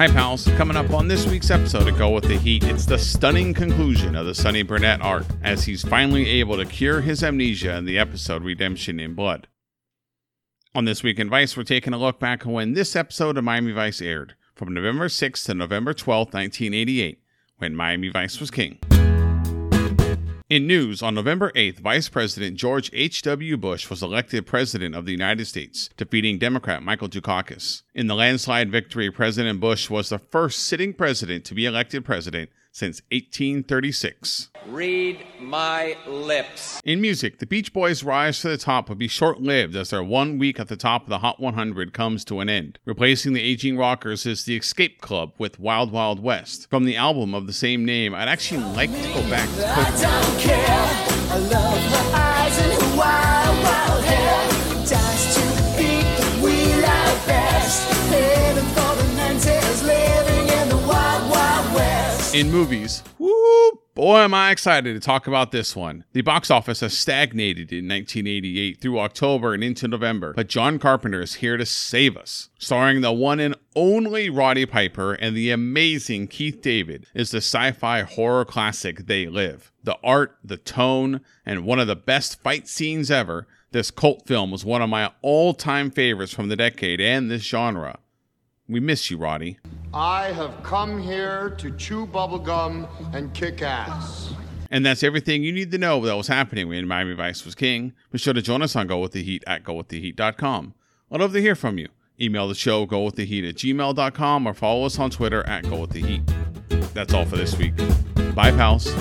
Hi, pals. Coming up on this week's episode of Go With the Heat, it's the stunning conclusion of the Sonny Burnett arc as he's finally able to cure his amnesia in the episode Redemption in Blood. On This Week in Vice, we're taking a look back when this episode of Miami Vice aired, from November 6th to November 12th, 1988, when Miami Vice was king. In news, on November 8th, Vice President George H.W. Bush was elected President of the United States, defeating Democrat Michael Dukakis. In the landslide victory, President Bush was the first sitting president to be elected president since 1836. Read my lips. In music, the Beach Boys' rise to the top would be short lived as their one week at the top of the Hot 100 comes to an end. Replacing the aging rockers is the Escape Club with Wild Wild West. From the album of the same name, I'd actually like to go back to In movies, woo, boy, am I excited to talk about this one. The box office has stagnated in 1988 through October and into November, but John Carpenter is here to save us. Starring the one and only Roddy Piper and the amazing Keith David is the sci fi horror classic They Live. The art, the tone, and one of the best fight scenes ever, this cult film was one of my all time favorites from the decade and this genre. We miss you, Roddy. I have come here to chew bubblegum and kick ass. And that's everything you need to know that was happening when Miami Vice was king. Be sure to join us on Go With The Heat at GoWithTheHeat.com. I'd love to hear from you. Email the show, GoWithTheHeat at gmail.com, or follow us on Twitter at GoWithTheHeat. That's all for this week. Bye, pals.